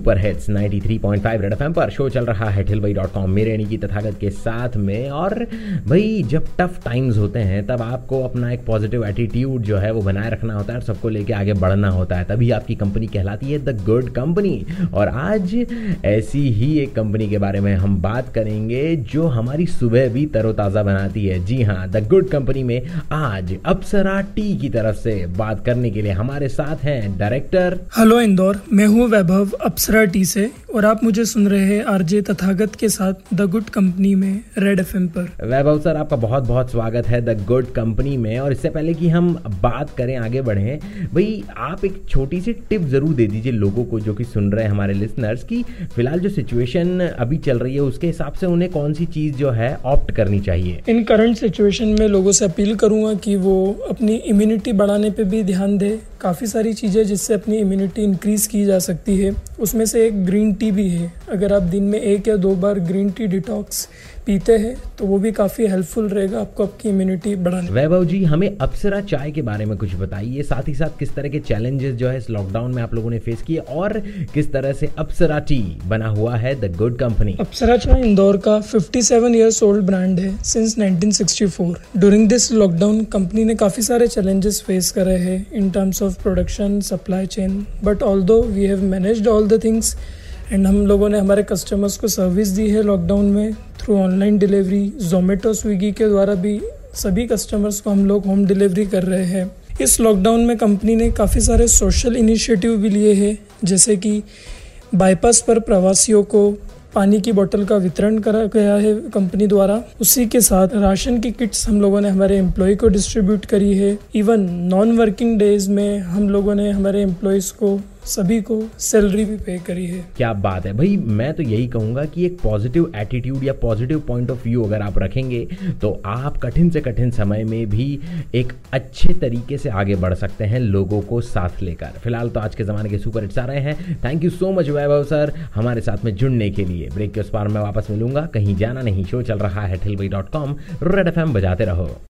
super hits 93.5 red FM पर show चल रहा है ठिलवई डॉट कॉम मेरे यानी की तथागत के साथ में। और भाई, जब टफ टाइम्स होते हैं, तब आपको अपना एक पॉजिटिव एटीट्यूड जो है वो बनाए रखना होता है और सबको लेके आगे बढ़ना होता है। तभी आपकी कंपनी कहलाती है द गुड कंपनी और आज ऐसी ही एक कंपनी के बारे में हम बात करेंगे, जो हमारी सुबह भी तरोताज़ा बनाती है। जी हाँ द गुड कंपनी में आज अप्सरा टी की तरफ़ से बात करने के लिए हमारे साथ हैं डायरेक्टर हेलो इंदौर। मैं हूँ वैभव, अप्सरा टी से और आप मुझे सुन रहे हैं आरजे तथागत के साथ द गुड कंपनी में रेड एफएम पर। वैभव सर आपका बहुत बहुत स्वागत है द गुड कंपनी में और इससे पहले कि हम बात करें आगे बढ़ें भाई आप एक छोटी सी टिप ज़रूर दे दीजिए लोगों को जो कि सुन रहे हैं हमारे लिसनर्स की फ़िलहाल जो सिचुएशन अभी चल रही है उसके हिसाब से उन्हें कौन सी चीज़ जो है ऑप्ट करनी चाहिए? इन करंट सिचुएशन में लोगों से अपील करूँगा कि वो अपनी इम्यूनिटी बढ़ाने पर भी ध्यान दे। काफ़ी सारी चीज़ें जिससे अपनी इम्यूनिटी इंक्रीज की जा सकती है उसमें से एक ग्रीन टी भी है। अगर आप दिन में एक या दो बार ग्रीन टी डिटॉक्स पीते हैं तो वो भी काफ़ी हेल्पफुल रहेगा आपको आपकी इम्यूनिटी बढ़ाने वैभव जी हमें अप्सरा चाय के बारे में कुछ बताइए साथ ही साथ किस तरह के चैलेंजेस जो है इस लॉकडाउन में आप लोगों ने फेस किए और किस तरह से अप्सरा टी बना हुआ है द गुड कंपनी अप्सरा चाय इंदौर का 57 इयर्स ओल्ड ब्रांड है since 1964 during this lockdown company ने काफ़ी सारे चैलेंजेस फेस करे हैं in terms of production supply chain but although we have managed all the things and हम लोगों ने हमारे कस्टमर्स को सर्विस दी है लॉकडाउन में through online delivery Zomato Swiggy के द्वारा भी सभी कस्टमर्स को हम लोग होम डिलीवरी कर रहे हैं। इस लॉकडाउन में कंपनी ने काफ़ी सारे सोशल इनिशिएटिव भी लिए हैं, जैसे कि बाईपास पर प्रवासियों को पानी की बोतल का वितरण करा गया है कंपनी द्वारा। उसी के साथ राशन की किट्स हम लोगों ने हमारे एम्प्लॉय को डिस्ट्रीब्यूट करी है। इवन नॉन वर्किंग डेज़ में हम लोगों ने हमारे एम्प्लॉयज़ को सभी को सैलरी भी पे करी है। क्या बात है? भाई, मैं तो यही कहूँगा कि एक पॉजिटिव एटीट्यूड या पॉजिटिव पॉइंट ऑफ़ व्यू अगर आप रखेंगे तो आप कठिन से कठिन समय में भी एक अच्छे तरीके से आगे बढ़ सकते हैं लोगों को साथ लेकर। फ़िलहाल तो आज के ज़माने के सुपर हिट्स आ रहे हैं। Thank you so much Vaibhav sir हमारे साथ में जुड़ने के लिए ब्रेक के उस पार मैं वापस मिलूँगा। कहीं जाना नहीं शो चल रहा है Thilwai dot com red F बजाते रहो।